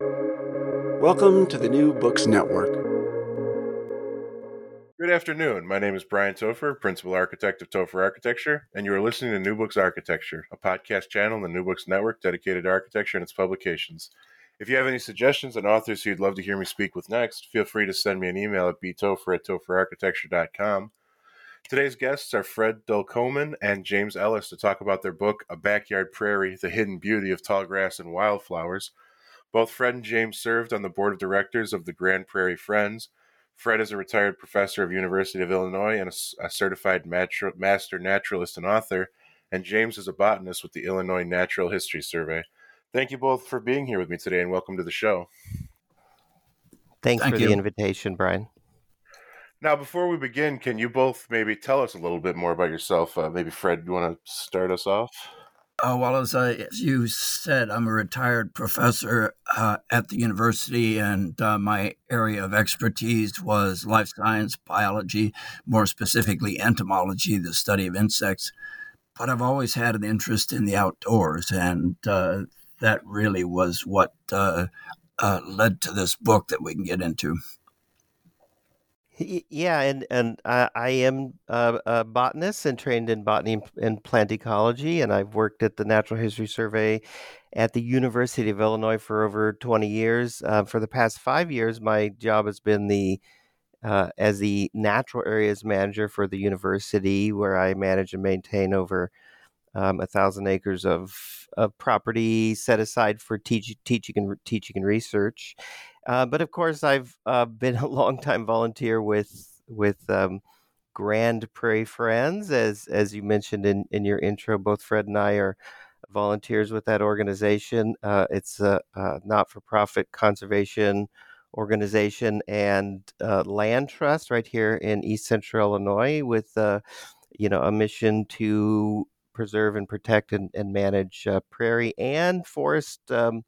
Welcome to the New Books Network. Good afternoon. My name is Brian Topher, Principal Architect of Topher Architecture, and you are listening to New Books Architecture, a podcast channel in the New Books Network dedicated to architecture and its publications. If you have any suggestions on authors who you'd love to hear me speak with next, feel free to send me an email at btopher at topherarchitecture.com. Today's guests are Fred Delcomyn and James Ellis to talk about their book, A Backyard Prairie The Hidden Beauty of Tall Grass and Wildflowers. Both Fred and James served on the board of directors of the Grand Prairie Friends. Fred is a retired professor of University of Illinois and a, a certified master naturalist and author, and James is a botanist with the Illinois Natural History Survey. Thank you both for being here with me today, and welcome to the show. Thanks Thank for you. the invitation, Brian. Now, before we begin, can you both maybe tell us a little bit more about yourself? Uh, maybe Fred, you want to start us off? Uh, well, as, I, as you said, I'm a retired professor uh, at the university, and uh, my area of expertise was life science, biology, more specifically entomology, the study of insects. But I've always had an interest in the outdoors, and uh, that really was what uh, uh, led to this book that we can get into. Yeah, and and I, am a, a, botanist and trained in botany and plant ecology, and I've worked at the Natural History Survey at the University of Illinois for over twenty years. Uh, for the past five years, my job has been the uh, as the natural areas manager for the university, where I manage and maintain over um, a thousand acres of, of property set aside for teach, teaching and teaching and research. Uh, but of course, I've uh, been a longtime volunteer with with um, Grand Prairie Friends, as as you mentioned in, in your intro. Both Fred and I are volunteers with that organization. Uh, it's a, a not for profit conservation organization and uh, land trust right here in East Central Illinois, with uh, you know a mission to preserve and protect and, and manage prairie and forest um,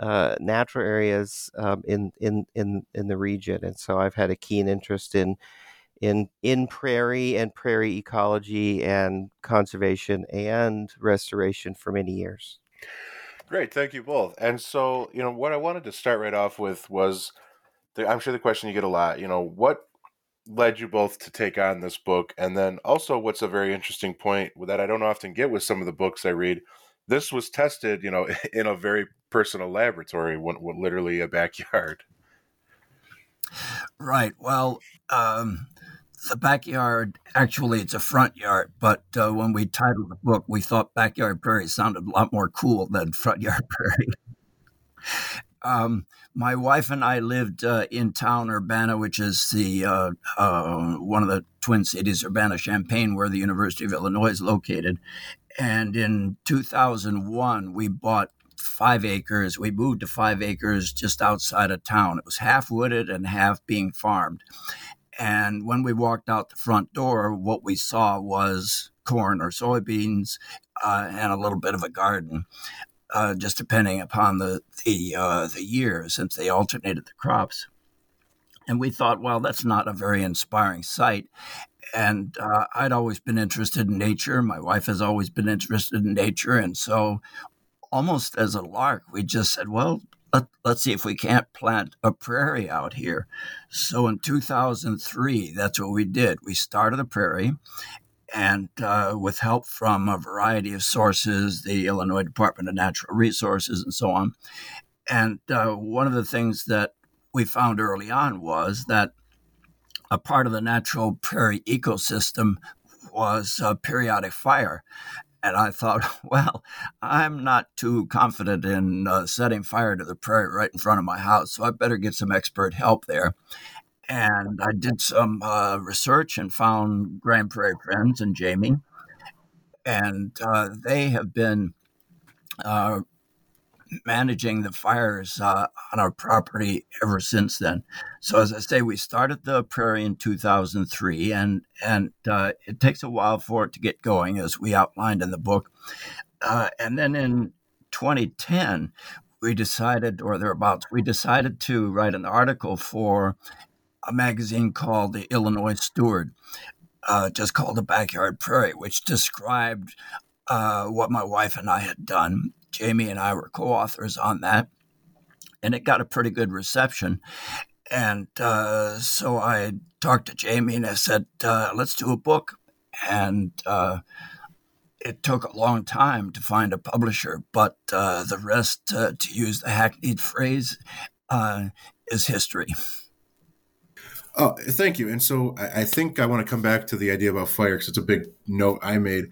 uh, natural areas um, in, in in in the region. And so I've had a keen interest in in in prairie and prairie ecology and conservation and restoration for many years. Great, thank you both. And so, you know, what I wanted to start right off with was, the, I'm sure the question you get a lot. You know, what led you both to take on this book and then also what's a very interesting point that i don't often get with some of the books i read this was tested you know in a very personal laboratory when, when literally a backyard. Right. Well um, the backyard actually it's a front yard but uh, when we titled the book we thought backyard prairie sounded a lot more cool than front yard prairie. Um, my wife and I lived uh, in town Urbana, which is the uh, uh, one of the twin cities, Urbana Champaign, where the University of Illinois is located. And in 2001, we bought five acres. We moved to five acres just outside of town. It was half wooded and half being farmed. And when we walked out the front door, what we saw was corn or soybeans uh, and a little bit of a garden uh, just depending upon the the uh, the year, since they alternated the crops. And we thought, well, that's not a very inspiring sight. And uh, I'd always been interested in nature. My wife has always been interested in nature, and so almost as a lark, we just said, well, let, us see if we can't plant a prairie out here. So in 2003, that's what we did. We started a prairie and uh, with help from a variety of sources, the Illinois Department of Natural Resources, and so on. And uh, one of the things that we found early on was that a part of the natural prairie ecosystem was periodic fire. And I thought, well, I'm not too confident in uh, setting fire to the prairie right in front of my house, so I better get some expert help there. And I did some uh, research and found Grand Prairie Friends and Jamie. And uh, they have been uh, managing the fires uh, on our property ever since then. So, as I say, we started the prairie in 2003, and and uh, it takes a while for it to get going, as we outlined in the book. Uh, and then in 2010, we decided, or thereabouts, we decided to write an article for a magazine called the Illinois Steward, uh, just called The Backyard Prairie, which described uh, what my wife and I had done. Jamie and I were co authors on that, and it got a pretty good reception. And uh, so I talked to Jamie and I said, uh, let's do a book. And uh, it took a long time to find a publisher, but uh, the rest, uh, to use the hackneyed phrase, uh, is history. Oh, thank you. And so I, I think I want to come back to the idea about fire because it's a big note I made.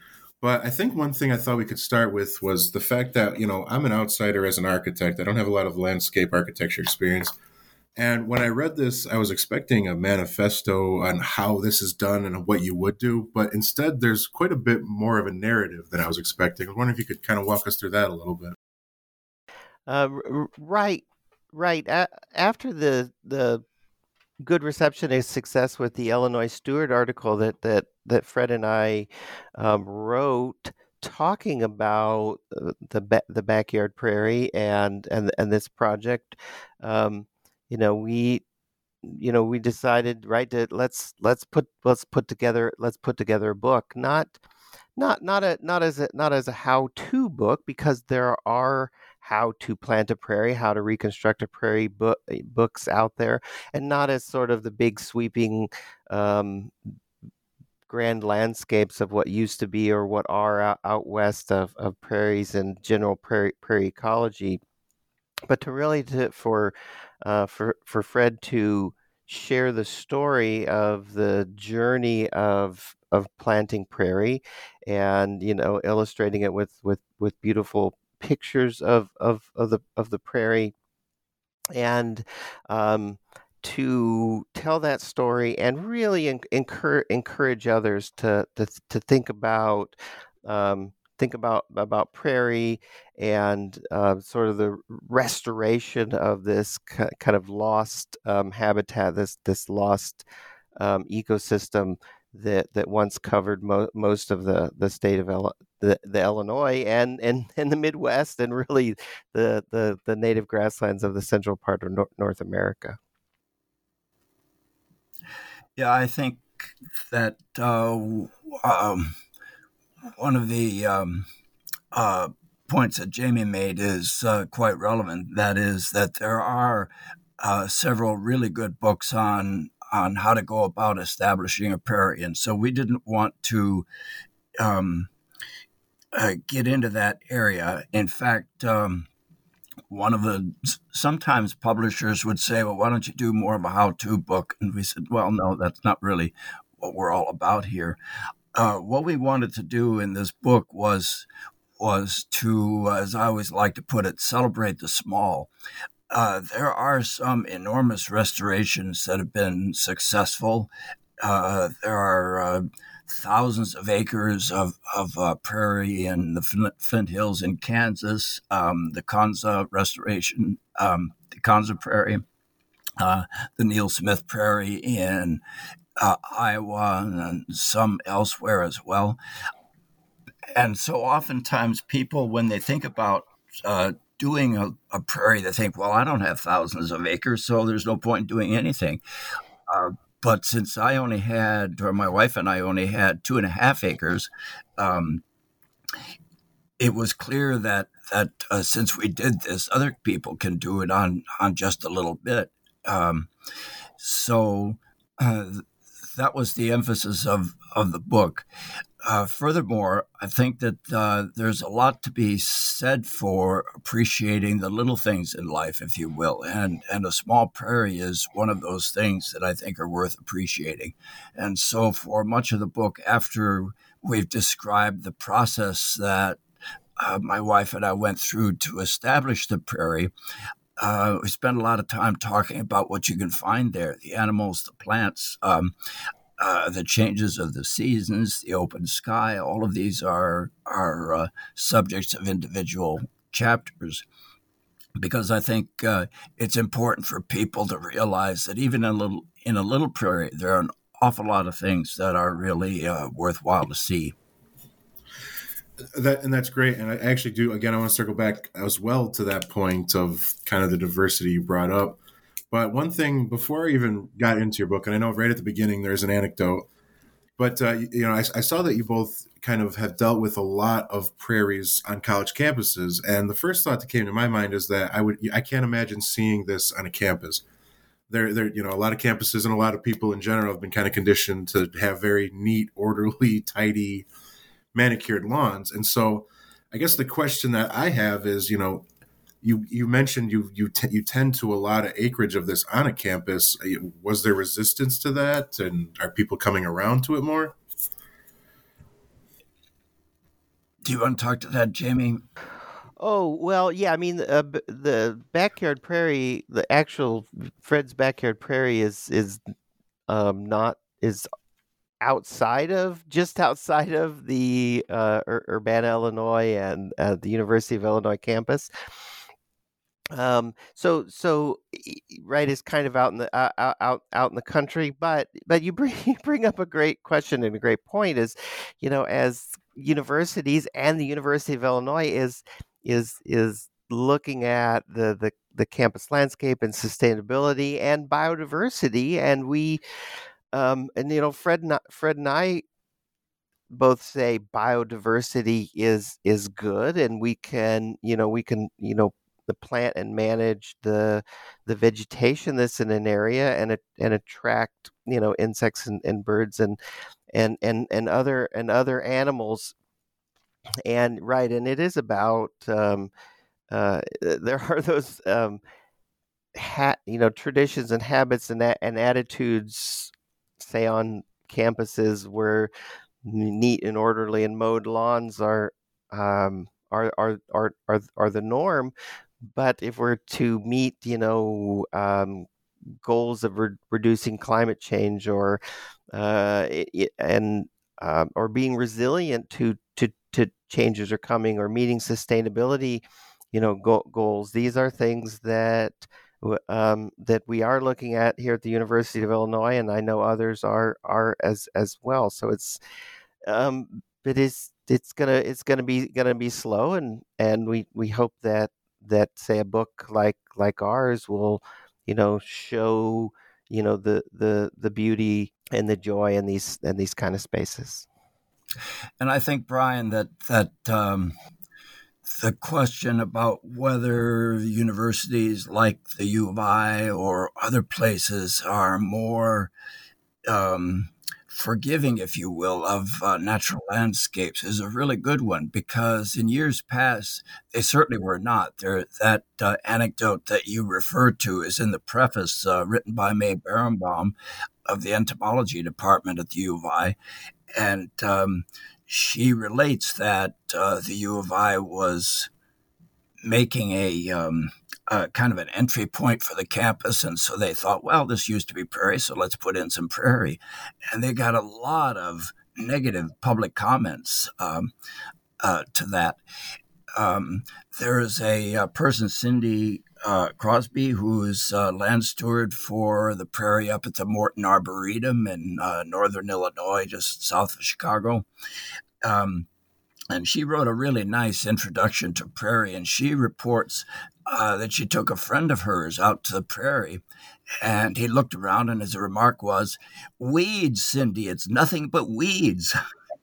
But I think one thing I thought we could start with was the fact that, you know, I'm an outsider as an architect. I don't have a lot of landscape architecture experience. And when I read this, I was expecting a manifesto on how this is done and what you would do. But instead, there's quite a bit more of a narrative than I was expecting. I was wondering if you could kind of walk us through that a little bit. Uh, right, right. After the the good reception and success with the Illinois Steward article that that that Fred and I um, wrote talking about uh, the the backyard prairie and and and this project. Um, you know, we you know we decided right to let's let's put let's put together let's put together a book not not not a not as a not as a how to book because there are how to plant a prairie, how to reconstruct a prairie book, books out there, and not as sort of the big sweeping um, grand landscapes of what used to be or what are out, out west of, of prairies and general prairie, prairie ecology, but to really to, for uh, for for Fred to share the story of the journey of of planting prairie and you know illustrating it with with with beautiful pictures of of of the of the prairie, and um, to tell that story and really encourage encourage others to to to think about. Um, think about about prairie and uh, sort of the restoration of this kind of lost um, habitat, this this lost um, ecosystem that that once covered mo- most of the the state of the, the Illinois and, and and the Midwest and really the the the native grasslands of the central part of North, North America. Yeah, I think that uh, um, one of the um, uh, points that Jamie made is uh, quite relevant. That is that there are uh, several really good books on on how to go about establishing a prairie. And so we didn't want to um, uh, get into that area. In fact, um, one of the sometimes publishers would say, Well, why don't you do more of a how to book? And we said, Well, no, that's not really what we're all about here. Uh, what we wanted to do in this book was was to, as I always like to put it, celebrate the small. Uh, there are some enormous restorations that have been successful. Uh, there are uh, thousands of acres of, of uh, prairie in the Flint, Hills in Kansas, um, the Konza restoration, um, the Konza Prairie, uh, the Neal Smith Prairie in uh, Iowa, and some elsewhere as well. And so oftentimes people, when they think about doing a, a, prairie, they think, well, I don't have thousands of acres, so there's no point in doing anything. But since I only had, or my wife and I only had two and a half acres, um, it was clear that that uh, since we did this, other people can do it on on just a little bit. Um, so uh, that was the emphasis of of the book. Uh, furthermore, I think that uh, there's a lot to be said for appreciating the little things in life, if you will, and and a small prairie is one of those things that I think are worth appreciating. And so, for much of the book, after we've described the process that uh, my wife and I went through to establish the prairie, uh, we spent a lot of time talking about what you can find there the animals, the plants. Um, uh, the changes of the seasons, the open sky, all of these are are uh, subjects of individual chapters. because I think uh, it's important for people to realize that even in a little in a little prairie, there are an awful lot of things that are really uh, worthwhile to see. That and that's great. And I actually do again. I want to circle back as well to that point of kind of the diversity you brought up. But one thing before I even got into your book, and I know right at the beginning there's an anecdote, but uh, you know I, I saw that you both kind of have dealt with a lot of prairies on college campuses, and the first thought that came to my mind is that I would I can't imagine seeing this on a campus there, there, you know, a lot of campuses and a lot of people in general have been kind of conditioned to have very neat, orderly, tidy, manicured lawns. And so, I guess the question that I have is, you know, you you mentioned you you t- you tend to a lot of acreage of this on a campus. Was there resistance to that, and are people coming around to it more? Do you want to talk to that, Jamie? Oh well, yeah. I mean, uh, the backyard prairie, the actual Fred's backyard prairie is is um, not is outside of just outside of the uh, Ur- Urbana, Illinois, and uh, the University of Illinois campus. Um, so so right is kind of out in the uh, out out in the country, but but you bring you bring up a great question and a great point is, you know, as universities and the University of Illinois is is is looking at the the, the campus landscape and sustainability and biodiversity and we um, and you know fred and, fred and i both say biodiversity is is good and we can you know we can you know the plant and manage the the vegetation that's in an area and and attract you know insects and, and birds and and and and other and other animals and right, and it is about um, uh, there are those um, ha- you know traditions and habits and and attitudes, say on campuses where neat and orderly and mowed lawns are um, are, are are are are the norm. But if we're to meet, you know, um, goals of re- reducing climate change or uh, it, and um, or being resilient to to to changes are coming or meeting sustainability you know go- goals these are things that um, that we are looking at here at the University of Illinois, and I know others are are as as well. So it's um, it is it's gonna it's gonna be gonna be slow, and and we we hope that that say a book like like ours will you know show you know the the the beauty and the joy in these in these kind of spaces. And I think, Brian, that that um, the question about whether universities like the U of I or other places are more um, forgiving, if you will, of uh, natural landscapes is a really good one because in years past, they certainly were not. There, that uh, anecdote that you referred to is in the preface uh, written by May Berenbaum of the entomology department at the U of I and um, she relates that uh, the U of I was making a, um, a, kind of an entry point for the campus, and so they thought, well, this used to be prairie, so let's put in some prairie, and they got a lot of negative public comments um, uh, to that. Um, there is a, a, person, Cindy uh, Crosby, who's uh, land steward for the prairie up at the Morton Arboretum in uh, northern Illinois, just south of Chicago. Um, and she wrote a really nice introduction to prairie, and she reports uh, that she took a friend of hers out to the prairie, and he looked around, and his remark was, "Weeds, Cindy. It's nothing but weeds."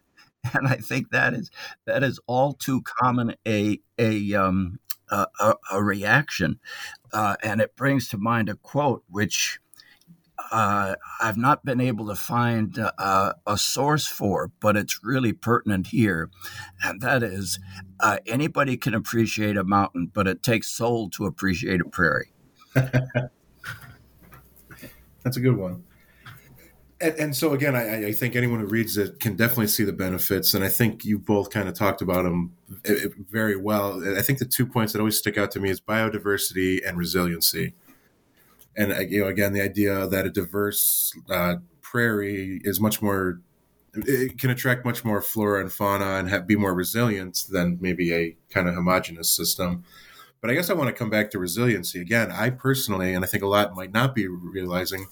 and I think that is that is all too common a a um, a, a, reaction. Uh, and it brings to mind a quote which uh, I've not been able to find uh, a source for, but it's really pertinent here. And that is uh, anybody can appreciate a mountain, but it takes soul to appreciate a prairie. That's a good one and, and, so again, I, I, think anyone who reads it can definitely see the benefits, and I think you both kind of talked about them eh, eh, very well. I think the two points that always stick out to me is biodiversity and resiliency. And uh, you know, again, the idea that a diverse uh, prairie is much more it can attract much more flora and fauna and have, be more resilient than maybe a kind of homogenous system. But I guess I want to come back to resiliency again. I personally, and I think a lot might not be realizing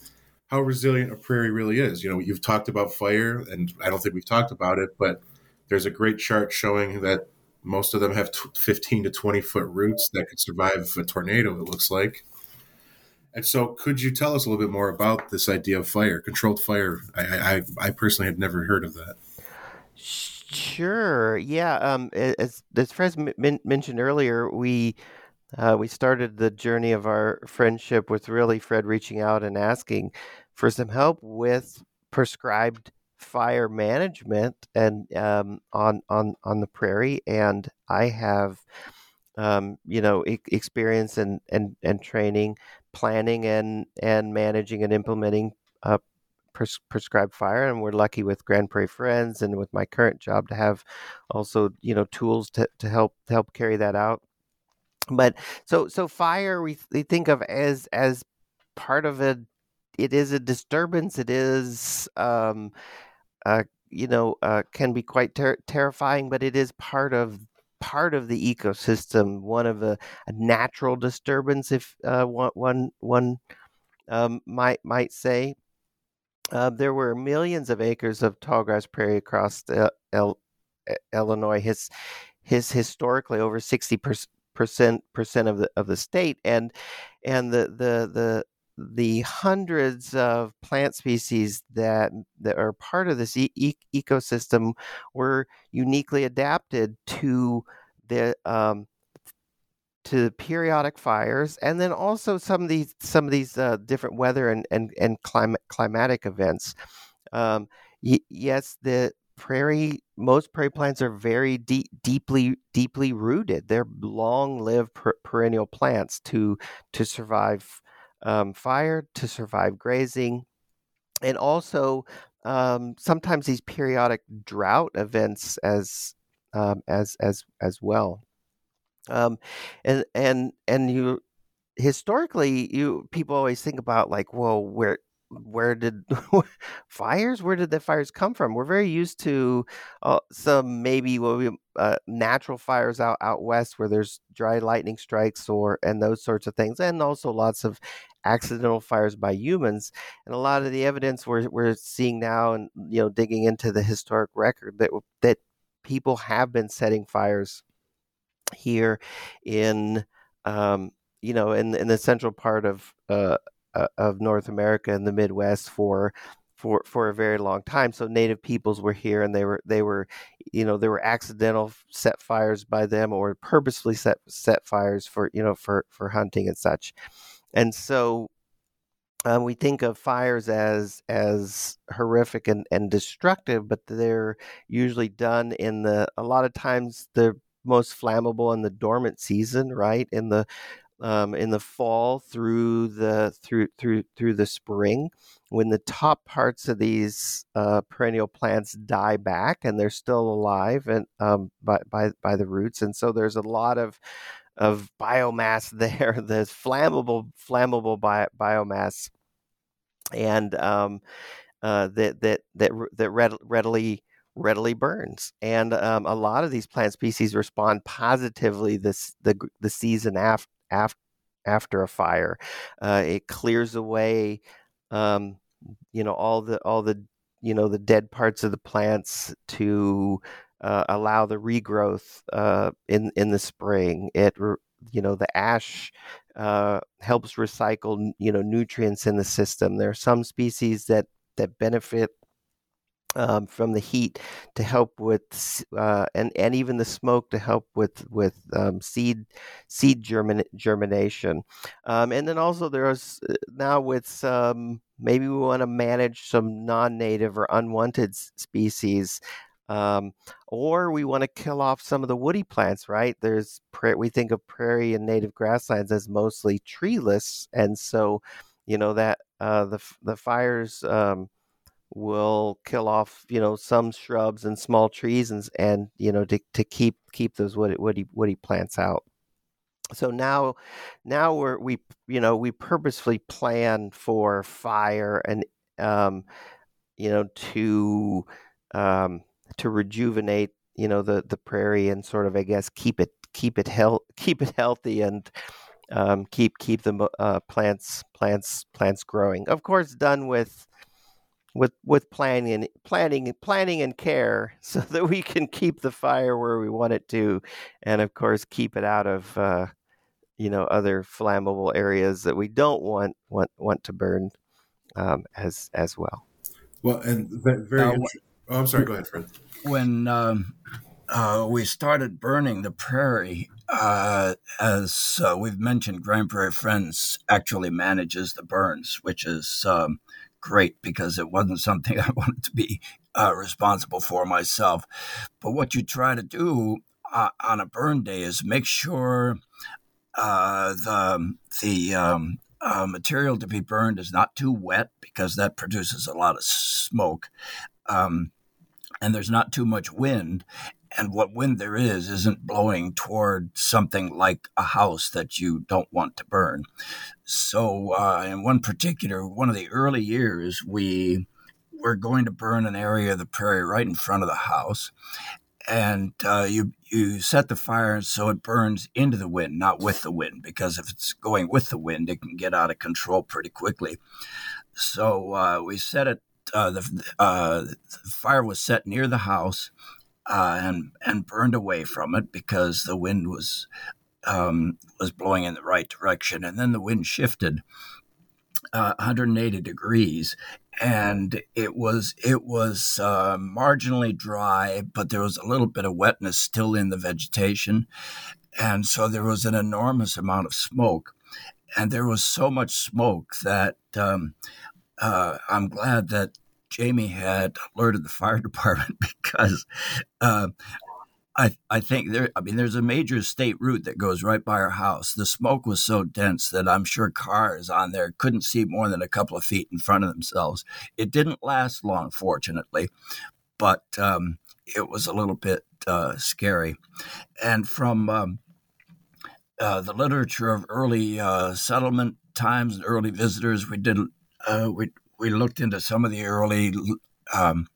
how resilient a prairie really is. You know, you've talked about fire, and I don't think we've talked about it, but there's a great chart showing that most of them have 15 to 20 foot roots that could survive a tornado, it looks like. And so, could you tell us a little bit more about this idea of fire, controlled fire? I, I, I personally had never heard of that. Sure. Yeah. Um, as as Fred mentioned earlier, we uh, we started the journey of our friendship with really Fred reaching out and asking for some help with prescribed fire management and um, on on on the prairie, and I have um, you know e- experience and and and training, planning and and managing and implementing uh, pres- prescribed fire, and we're lucky with Grand Prairie Friends and with my current job to have also you know tools to to help to help carry that out. But so so fire we, we think of as as part of a it is a disturbance. It is um, uh, you know, uh, can be quite ter- terrifying, but it is part of part of the ecosystem, one of a, a natural disturbance, if uh, one one, one um, might might say. Uh, there were millions of acres of tallgrass prairie across the, El, Illinois. His his historically over sixty percent percent of the of the state, and and the the the the hundreds of plant species that that are part of this e- ecosystem were uniquely adapted to the um, to periodic fires, and then also some of these some of these uh, different weather and and and climate climatic events. Um, y- yes, the prairie most prairie plants are very deep, deeply deeply rooted. They're long-lived per- perennial plants to to survive um, fire to survive grazing, and also um, sometimes these periodic drought events as um, as as as well. Um, and and and you historically you people always think about like well where where did fires where did the fires come from? We're very used to uh, some maybe what we, uh, natural fires out out west where there's dry lightning strikes or and those sorts of things and also lots of accidental fires by humans and a lot of the evidence we're, we're seeing now and you know digging into the historic record that that people have been setting fires here in um, you know in in the central part of uh, of North America and the Midwest for for for a very long time. So native peoples were here, and they were they were, you know, there were accidental set fires by them, or purposefully set set fires for you know for for hunting and such. And so um, we think of fires as as horrific and, and destructive, but they're usually done in the a lot of times the most flammable in the dormant season, right? In the um, in the fall through the through through through the spring when the top parts of these uh, perennial plants die back and they're still alive and um, by, by by the roots and so there's a lot of of biomass there there's flammable flammable bio, biomass. And um, uh, that that that that readily readily burns. And um, a lot of these plant species respond positively this the the season after after after a fire. Uh, it clears away, um, you know, all the all the you know the dead parts of the plants to uh, allow the regrowth uh, in in the spring. It you know the ash uh, helps recycle you know nutrients in the system. There are some species that that benefit um, from the heat to help with uh, and and even the smoke to help with with um, seed seed germin- germination. Um, and then also there's uh, now with some maybe we want to manage some non-native or unwanted species um, or we want to kill off some of the woody plants right? There's we think of prairie and native grasslands as mostly treeless and so you know that uh, the the fires um, will kill off you know some shrubs and small trees and and you know to, to keep keep those woody woody woody plants out so now now we're we you know we purposefully plan for fire and um you know to um to rejuvenate you know the the prairie and sort of i guess keep it keep it health keep it healthy and um, keep keep the uh, plants plants plants growing. Of course, done with with with planning and planning planning and care so that we can keep the fire where we want it to and of course keep it out of uh, you know other flammable areas that we don't want want want to burn um, as as well. Well and very uh, oh, i'm sorry go ahead fred. when um, uh, we started burning the prairie uh, as uh, we've mentioned grand prairie friends actually manages the burns which is um, great because it wasn't something I wanted to be uh, responsible for myself. But what you try to do uh, on a burn day is make sure uh, the the um, uh, material to be burned is not too wet because that produces a lot of smoke. Um, and there's not too much wind, and what wind there is isn't blowing toward something like a house that you don't want to burn. So, uh, in one particular, one of the early years, we were going to burn an area of the prairie right in front of the house, and uh, you you set the fire so it burns into the wind, not with the wind, because if it's going with the wind, it can get out of control pretty quickly. So uh, we set it. Uh, the, uh, the fire was set near the house, uh, and and burned away from it because the wind was um, was blowing in the right direction, and then the wind shifted uh, 180 degrees, and it was it was uh, marginally dry, but there was a little bit of wetness still in the vegetation, and so there was an enormous amount of smoke, and there was so much smoke that. Um, uh, I'm glad that Jamie had alerted the fire department because uh, I I think there. I mean, there's a major state route that goes right by our house. The smoke was so dense that I'm sure cars on there couldn't see more than a couple of feet in front of themselves. It didn't last long, fortunately, but um, it was a little bit uh, scary. And from um, uh, the literature of early uh, settlement times and early visitors, we did uh, we we looked into some of the early um,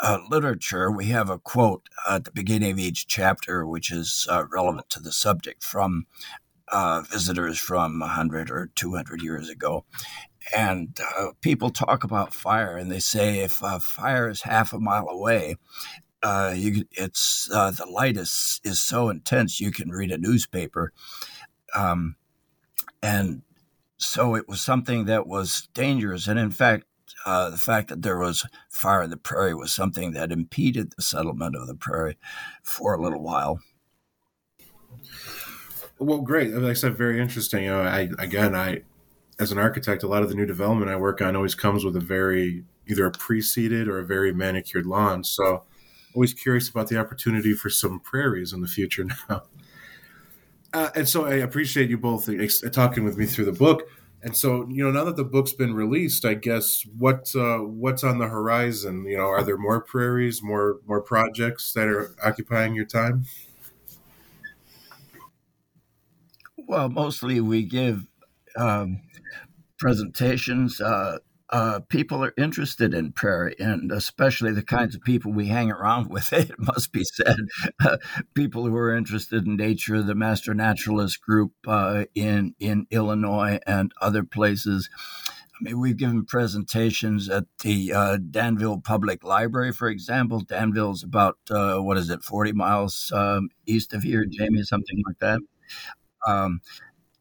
uh, literature, we have a quote at the beginning of each chapter, which is uh, relevant to the subject from uh, visitors from 100 or 200 years ago. And uh, people talk about fire, and they say if a fire is half a mile away, uh, you, it's uh, the light is is so intense you can read a newspaper, um, and so it was something that was dangerous. And in fact, uh, the fact that there was fire in the prairie was something that impeded the settlement of the prairie for a little while. Well, great. Like I said, very interesting. You know, I again, I as an architect, a lot of the new development I work on always comes with a very either a pre-seeded or a very manicured lawn. So, always curious about the opportunity for some prairies in the future now. Uh, and so I appreciate you both talking with me through the book. And so, you know, now that the book's been released, I guess what uh, what's on the horizon? You know, are there more prairies, more more projects that are occupying your time? Well, mostly we give um, presentations. Uh, uh, people are interested in prairie, and especially the kinds of people we hang around with. It must be said, uh, people who are interested in nature, the Master Naturalist Group uh, in in Illinois and other places. I mean, we've given presentations at the uh, Danville Public Library, for example. Danville is about uh, what is it, forty miles um, east of here, Jamie, something like that. Um,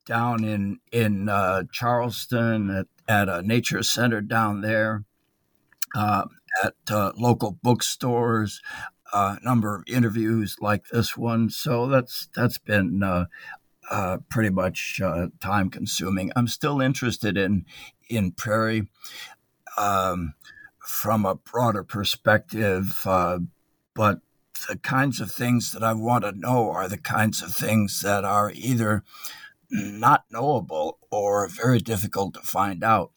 down in in uh, Charleston at, at a nature center down there, uh, at uh, local bookstores, a number of interviews like this one. So that's that's been uh, uh, pretty much uh, time consuming. I'm still interested in in prairie um, from a broader perspective, but the kinds of things that I want to know are the kinds of things that are either not knowable or very difficult to find out.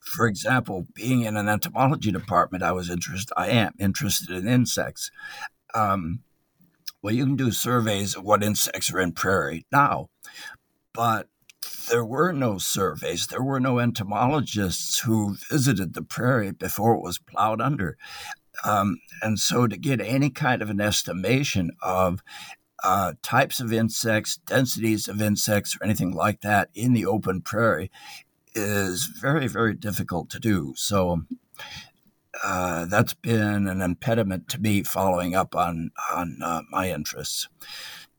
For example, being in an entomology department, I was interested. I am interested in insects. Um, well, you can do surveys of what insects are in prairie now, but there were no surveys. There were no entomologists who visited the prairie before it was plowed under. Um, and so, to get any kind of an estimation of uh, types of insects, densities of insects, or anything like that in the open prairie is very, very difficult to do. So uh, that's been an impediment to me following up on on uh, my interests.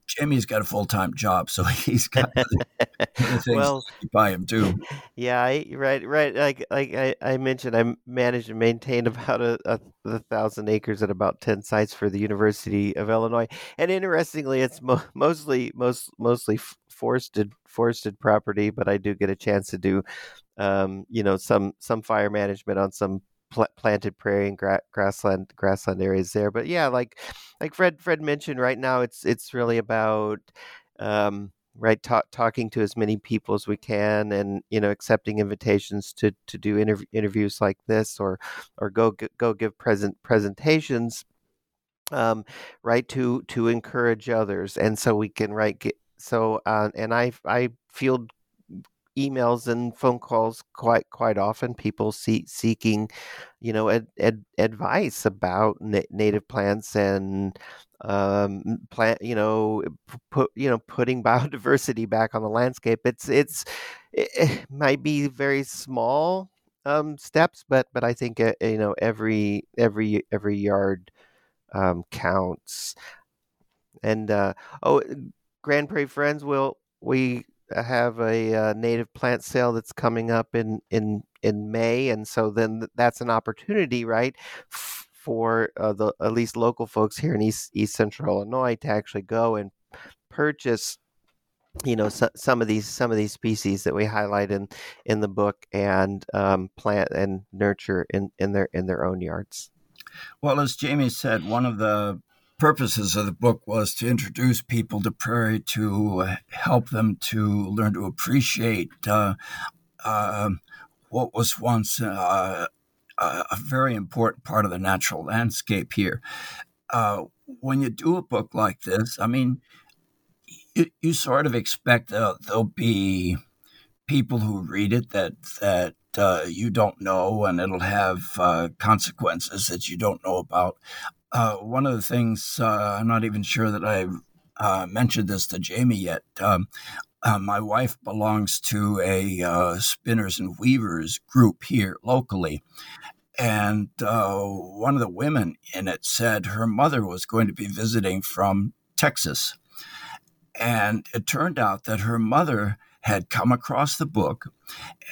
Jamie's got a full time job, so he's got other things well, by him too. Yeah, I, right, right. Like, like I, I mentioned, I manage and maintain about a, a, a, thousand acres at about ten sites for the University of Illinois. And interestingly, it's mo- mostly, most, mostly forested, forested property. But I do get a chance to do, um, you know, some some fire management on some pl- planted prairie and gra- grassland grassland areas there. But yeah, like like Fred Fred mentioned, right now it's it's really about um, right ta- talking to as many people as we can, and you know accepting invitations to to do interv- interviews like this, or or go go give present presentations. Um, right to to encourage others, and so we can right get so uh, and I I field emails and phone calls quite quite often. People see, seeking, you know, ed, ed, advice about na- native plants and um, plant, you know, put you know, putting biodiversity back on the landscape. It's it's it might be very small um, steps, but but I think uh, you know every every every yard um, counts. And uh, oh, Grand Prairie Friends will we have a uh, native plant sale that's coming up in in in May, and so then that's an opportunity, right, for uh, the at least local folks here in East East Central Illinois to actually go and purchase you know so, some of these some of these species that we highlight in in the book and um, plant and nurture in in their in their own yards. Well as jamie said one of the purposes of the book was to introduce people to prairie to help them to learn to appreciate uh, uh, what was once uh, a very important part of the natural landscape here. Uh, when you do a book like this, I mean, you, you sort of expect there'll be people who read it that that uh, you don't know, and it'll have uh, consequences that you don't know about. Uh, one of the things uh, I'm not even sure that I uh, mentioned this to Jamie yet. Um, uh, my wife belongs to a uh, spinners and weavers group here locally. And uh, one of the women in it said her mother was going to be visiting from Texas. And it turned out that her mother had come across the book,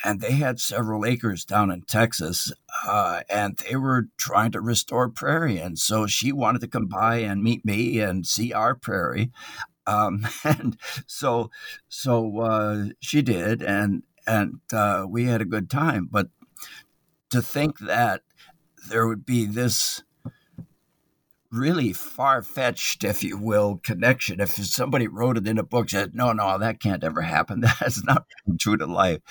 and they had several acres down in Texas, uh, and they were trying to restore prairie. And so she wanted to come by and meet me and see our prairie. Um, and so, so uh, she did, and and uh, we had a good time. But to think that there would be this really far fetched, if you will, connection. If somebody wrote it in a book, said, "No, no, that can't ever happen. That's not true to life,"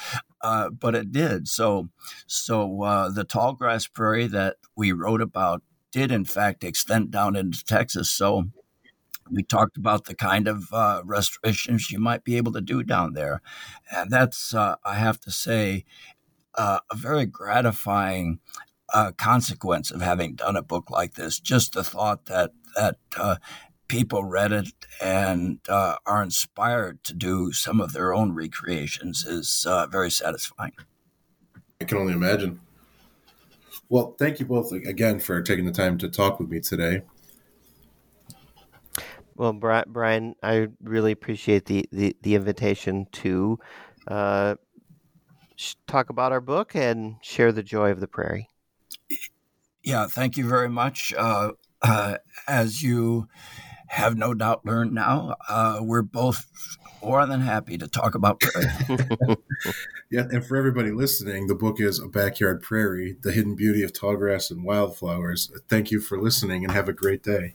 uh, but it did. So, so uh, the tall grass prairie that we wrote about did, in fact, extend down into Texas. So. We talked about the kind of uh, restorations you might be able to do down there. And that's, uh, I have to say, uh, a very gratifying uh, consequence of having done a book like this. Just the thought that that uh, people read it and uh, are inspired to do some of their own recreations is uh, very satisfying. I can only imagine. Well, thank you both again for taking the time to talk with me today. Well, Brian, I really appreciate the, the, the invitation to uh, talk about our book and share the joy of the prairie. Yeah, thank you very much. Uh, uh, as you have no doubt learned now, uh, we're both more than happy to talk about prairie. yeah, and for everybody listening, the book is A Backyard Prairie The Hidden Beauty of Tallgrass and Wildflowers. Thank you for listening and have a great day.